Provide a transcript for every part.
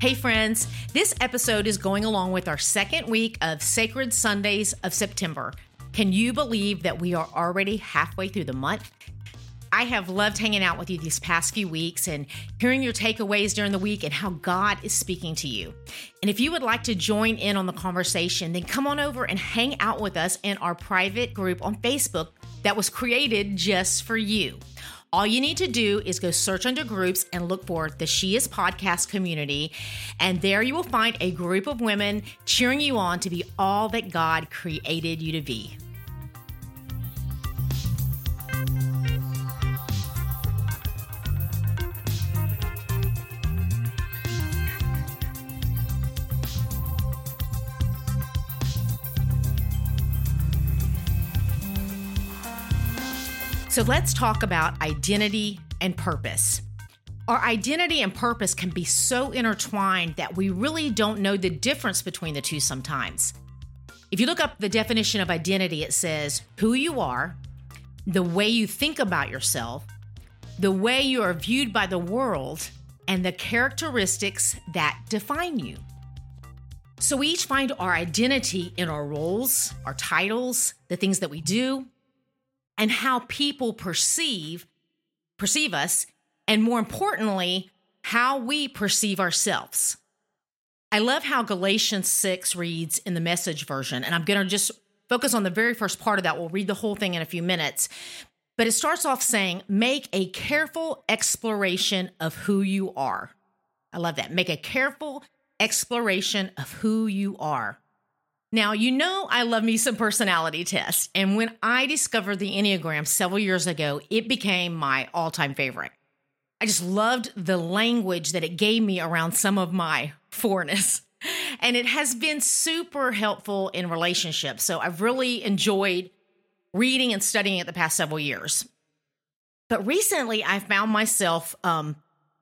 Hey, friends, this episode is going along with our second week of Sacred Sundays of September. Can you believe that we are already halfway through the month? I have loved hanging out with you these past few weeks and hearing your takeaways during the week and how God is speaking to you. And if you would like to join in on the conversation, then come on over and hang out with us in our private group on Facebook that was created just for you. All you need to do is go search under groups and look for the She Is Podcast community. And there you will find a group of women cheering you on to be all that God created you to be. So let's talk about identity and purpose. Our identity and purpose can be so intertwined that we really don't know the difference between the two sometimes. If you look up the definition of identity, it says who you are, the way you think about yourself, the way you are viewed by the world, and the characteristics that define you. So we each find our identity in our roles, our titles, the things that we do, and how people perceive perceive us and more importantly how we perceive ourselves. I love how galatians 6 reads in the message version and i'm going to just focus on the very first part of that. We'll read the whole thing in a few minutes. But it starts off saying make a careful exploration of who you are. I love that. Make a careful exploration of who you are now, you know, I love me some personality tests. And when I discovered the Enneagram several years ago, it became my all time favorite. I just loved the language that it gave me around some of my fourness. And it has been super helpful in relationships. So I've really enjoyed reading and studying it the past several years. But recently, I found myself um,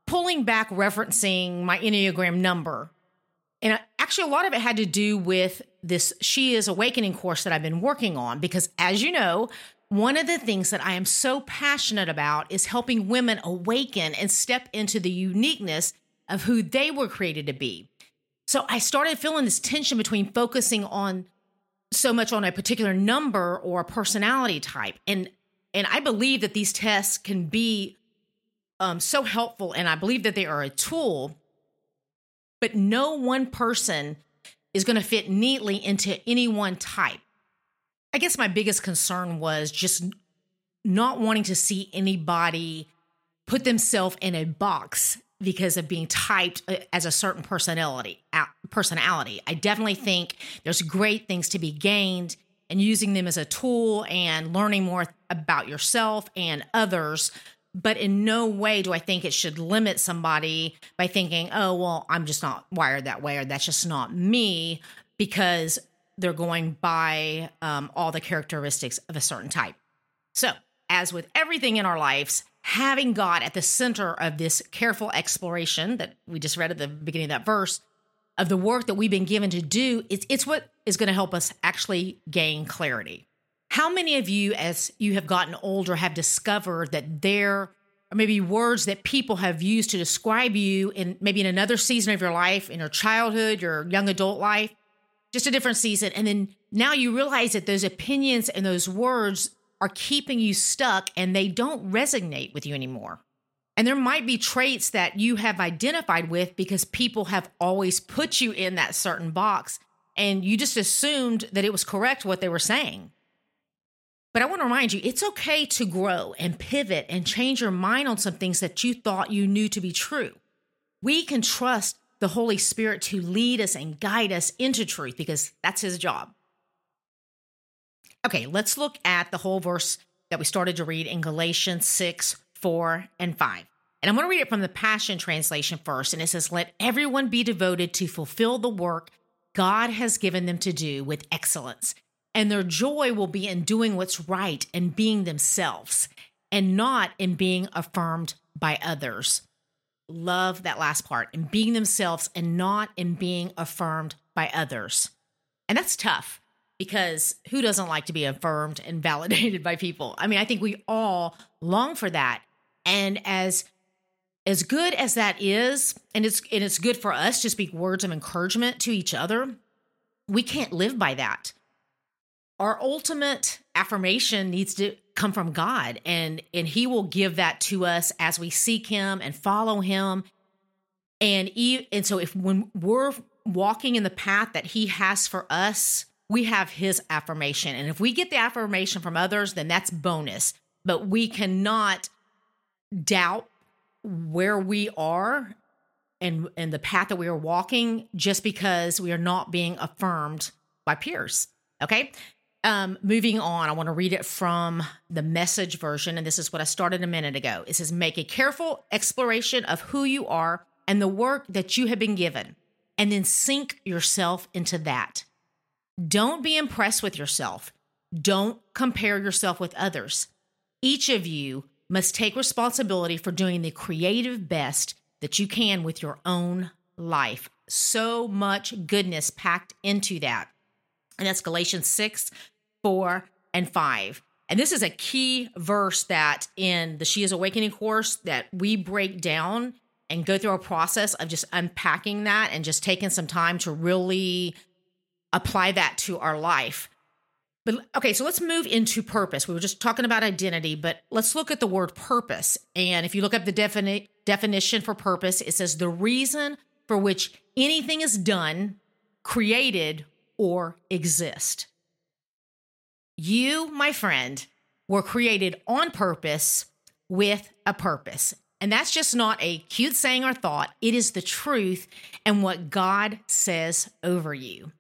pulling back, referencing my Enneagram number and actually, a lot of it had to do with this She is Awakening course that I've been working on. Because as you know, one of the things that I am so passionate about is helping women awaken and step into the uniqueness of who they were created to be. So I started feeling this tension between focusing on so much on a particular number or a personality type. And and I believe that these tests can be um, so helpful, and I believe that they are a tool but no one person is going to fit neatly into any one type. I guess my biggest concern was just not wanting to see anybody put themselves in a box because of being typed uh, as a certain personality personality. I definitely think there's great things to be gained and using them as a tool and learning more about yourself and others but in no way do I think it should limit somebody by thinking, oh, well, I'm just not wired that way, or that's just not me, because they're going by um, all the characteristics of a certain type. So, as with everything in our lives, having God at the center of this careful exploration that we just read at the beginning of that verse of the work that we've been given to do, it's, it's what is going to help us actually gain clarity. How many of you, as you have gotten older, have discovered that there are maybe words that people have used to describe you in maybe in another season of your life, in your childhood, your young adult life, just a different season. And then now you realize that those opinions and those words are keeping you stuck and they don't resonate with you anymore. And there might be traits that you have identified with because people have always put you in that certain box and you just assumed that it was correct what they were saying. But I want to remind you, it's okay to grow and pivot and change your mind on some things that you thought you knew to be true. We can trust the Holy Spirit to lead us and guide us into truth because that's his job. Okay, let's look at the whole verse that we started to read in Galatians 6, 4, and 5. And I'm going to read it from the Passion Translation first. And it says, Let everyone be devoted to fulfill the work God has given them to do with excellence and their joy will be in doing what's right and being themselves and not in being affirmed by others. Love that last part in being themselves and not in being affirmed by others. And that's tough because who doesn't like to be affirmed and validated by people? I mean, I think we all long for that. And as as good as that is, and it's and it's good for us to speak words of encouragement to each other, we can't live by that. Our ultimate affirmation needs to come from God and and he will give that to us as we seek him and follow him. And and so if when we're walking in the path that he has for us, we have his affirmation. And if we get the affirmation from others, then that's bonus. But we cannot doubt where we are and and the path that we are walking just because we are not being affirmed by peers. Okay? Um, moving on, I want to read it from the message version, and this is what I started a minute ago. It says, Make a careful exploration of who you are and the work that you have been given, and then sink yourself into that. Don't be impressed with yourself. Don't compare yourself with others. Each of you must take responsibility for doing the creative best that you can with your own life. So much goodness packed into that. And that's Galatians 6, 4, and 5. And this is a key verse that in the She is Awakening course that we break down and go through a process of just unpacking that and just taking some time to really apply that to our life. But okay, so let's move into purpose. We were just talking about identity, but let's look at the word purpose. And if you look up the defini- definition for purpose, it says the reason for which anything is done, created, or exist. You, my friend, were created on purpose with a purpose. And that's just not a cute saying or thought. It is the truth and what God says over you.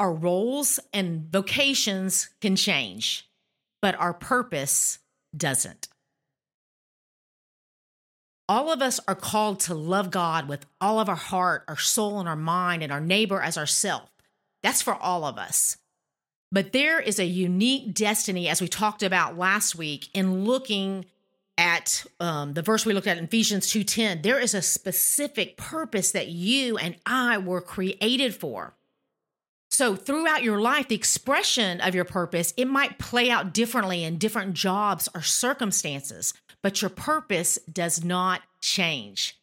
Our roles and vocations can change, but our purpose doesn't. All of us are called to love God with all of our heart, our soul, and our mind, and our neighbor as ourself. That's for all of us. But there is a unique destiny, as we talked about last week, in looking at um, the verse we looked at in Ephesians 2:10. There is a specific purpose that you and I were created for. So throughout your life, the expression of your purpose, it might play out differently in different jobs or circumstances, but your purpose does not change.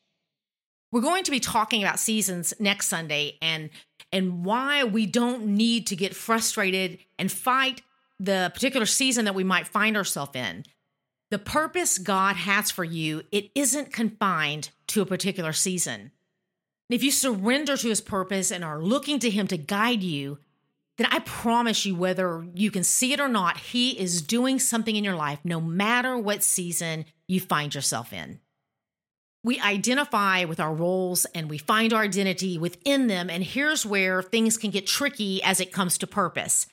We're going to be talking about seasons next Sunday and and why we don't need to get frustrated and fight the particular season that we might find ourselves in. The purpose God has for you, it isn't confined to a particular season. If you surrender to his purpose and are looking to him to guide you, then I promise you, whether you can see it or not, he is doing something in your life no matter what season you find yourself in. We identify with our roles and we find our identity within them. And here's where things can get tricky as it comes to purpose.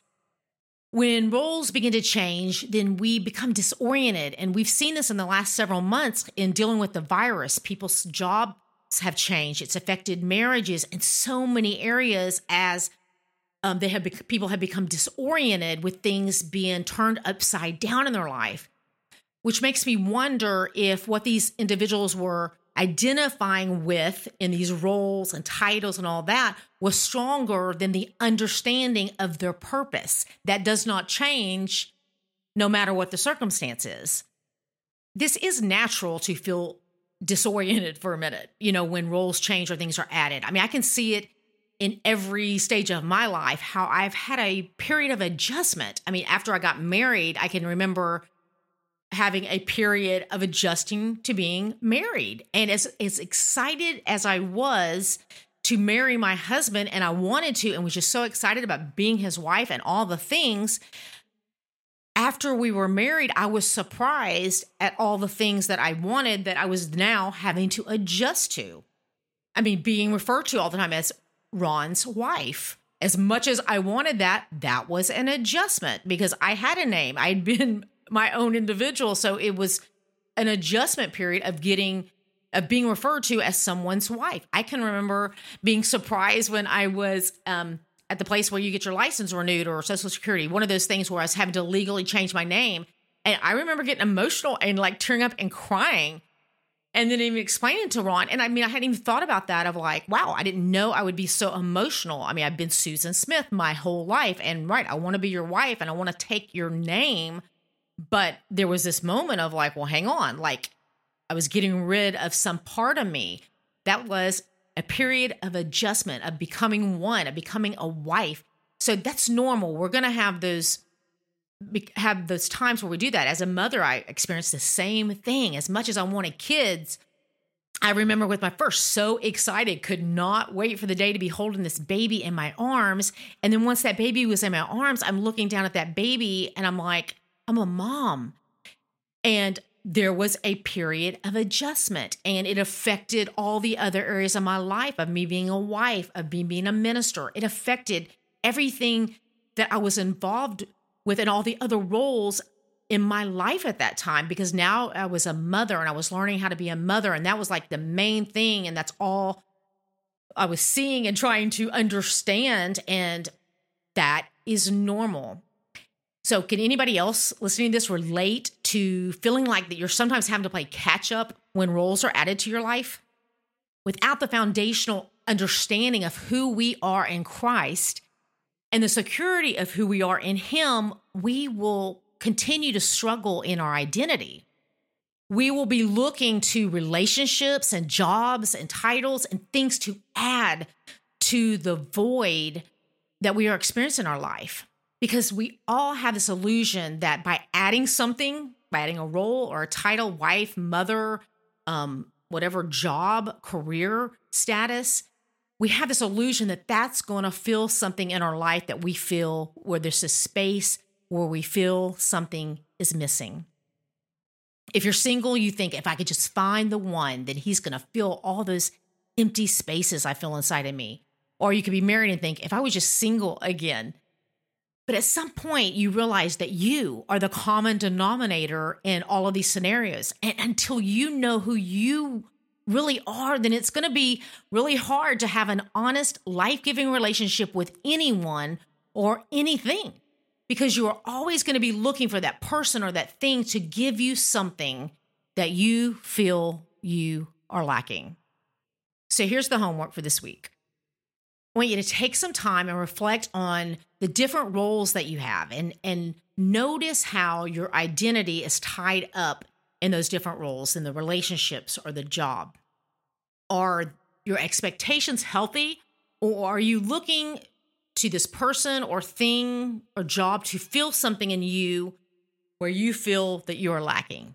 When roles begin to change, then we become disoriented. And we've seen this in the last several months in dealing with the virus. People's jobs have changed. It's affected marriages in so many areas as um, they have be- people have become disoriented with things being turned upside down in their life, which makes me wonder if what these individuals were identifying with in these roles and titles and all that was stronger than the understanding of their purpose that does not change no matter what the circumstance is. This is natural to feel disoriented for a minute, you know, when roles change or things are added. I mean, I can see it in every stage of my life how I've had a period of adjustment. I mean, after I got married, I can remember having a period of adjusting to being married. And as as excited as I was to marry my husband and I wanted to and was just so excited about being his wife and all the things, after we were married, I was surprised at all the things that I wanted that I was now having to adjust to. I mean, being referred to all the time as Ron's wife. As much as I wanted that, that was an adjustment because I had a name. I'd been my own individual. So it was an adjustment period of getting of being referred to as someone's wife. I can remember being surprised when I was um, at the place where you get your license renewed or social security, one of those things where I was having to legally change my name. And I remember getting emotional and like tearing up and crying. And then even explaining to Ron. And I mean, I hadn't even thought about that of like, wow, I didn't know I would be so emotional. I mean, I've been Susan Smith my whole life. And right, I want to be your wife and I want to take your name. But there was this moment of like, well, hang on, like, I was getting rid of some part of me. That was a period of adjustment, of becoming one, of becoming a wife. So that's normal. We're going to have those have those times where we do that. As a mother, I experienced the same thing. As much as I wanted kids, I remember with my first, so excited, could not wait for the day to be holding this baby in my arms. And then once that baby was in my arms, I'm looking down at that baby and I'm like, I'm a mom. And there was a period of adjustment and it affected all the other areas of my life of me being a wife, of me being a minister. It affected everything that I was involved with and all the other roles in my life at that time because now I was a mother and I was learning how to be a mother. And that was like the main thing. And that's all I was seeing and trying to understand. And that is normal. So, can anybody else listening to this relate to feeling like that you're sometimes having to play catch up when roles are added to your life? Without the foundational understanding of who we are in Christ and the security of who we are in Him, we will continue to struggle in our identity. We will be looking to relationships and jobs and titles and things to add to the void that we are experiencing in our life because we all have this illusion that by adding something, by adding a role or a title, wife, mother, um, whatever job, career status, we have this illusion that that's going to fill something in our life that we feel where there's a space where we feel something is missing. If you're single, you think if I could just find the one, then he's going to fill all those empty spaces I feel inside of me. Or you could be married and think, if I was just single again. But at some point, you realize that you are the common denominator in all of these scenarios. And until you know who you really are, then it's going to be really hard to have an honest, life giving relationship with anyone or anything because you are always going to be looking for that person or that thing to give you something that you feel you are lacking. So here's the homework for this week. I want you to take some time and reflect on the different roles that you have and, and notice how your identity is tied up in those different roles in the relationships or the job. Are your expectations healthy or are you looking to this person or thing or job to fill something in you where you feel that you are lacking.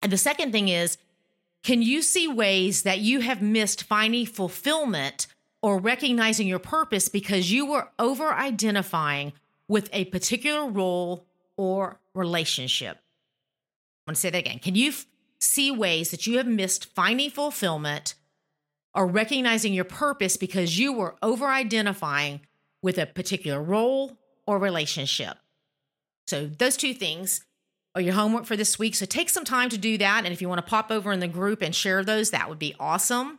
And the second thing is, can you see ways that you have missed finding fulfillment or recognizing your purpose because you were over identifying with a particular role or relationship? I want to say that again. Can you f- see ways that you have missed finding fulfillment or recognizing your purpose because you were over identifying with a particular role or relationship. So, those two things are your homework for this week. So, take some time to do that. And if you want to pop over in the group and share those, that would be awesome.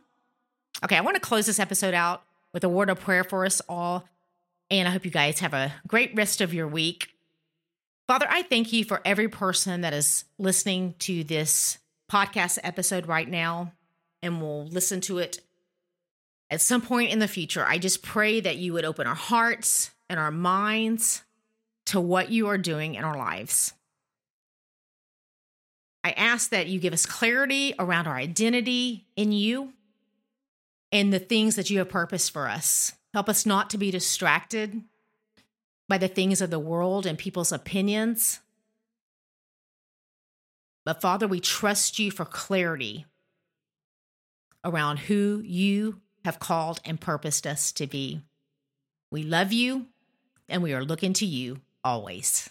Okay, I want to close this episode out with a word of prayer for us all. And I hope you guys have a great rest of your week. Father, I thank you for every person that is listening to this podcast episode right now and will listen to it at some point in the future. I just pray that you would open our hearts and our minds to what you are doing in our lives. I ask that you give us clarity around our identity in you and the things that you have purposed for us. Help us not to be distracted by the things of the world and people's opinions. But Father, we trust you for clarity around who you have called and purposed us to be. We love you and we are looking to you always.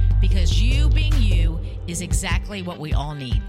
because you being you is exactly what we all need.